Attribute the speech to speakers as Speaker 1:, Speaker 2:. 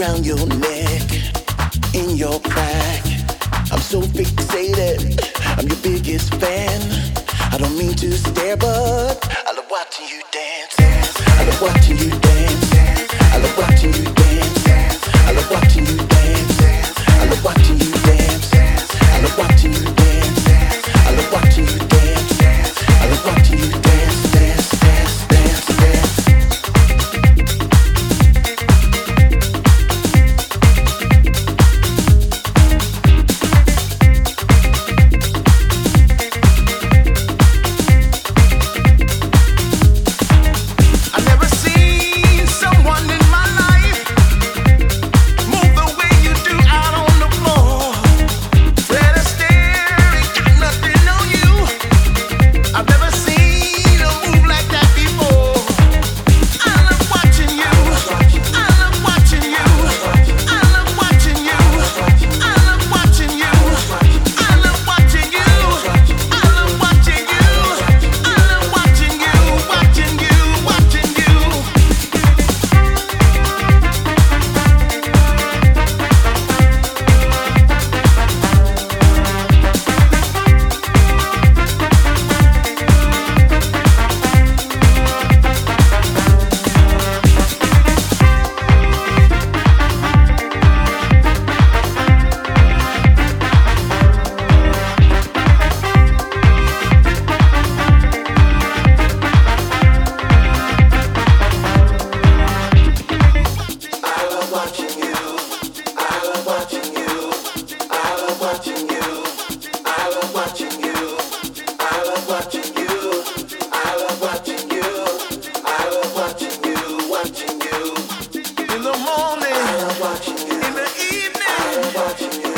Speaker 1: around your neck, in your back. I'm so fixated, I'm your biggest fan. I don't mean to stare, but I love watching you dance. I love watching you morning, in the evening.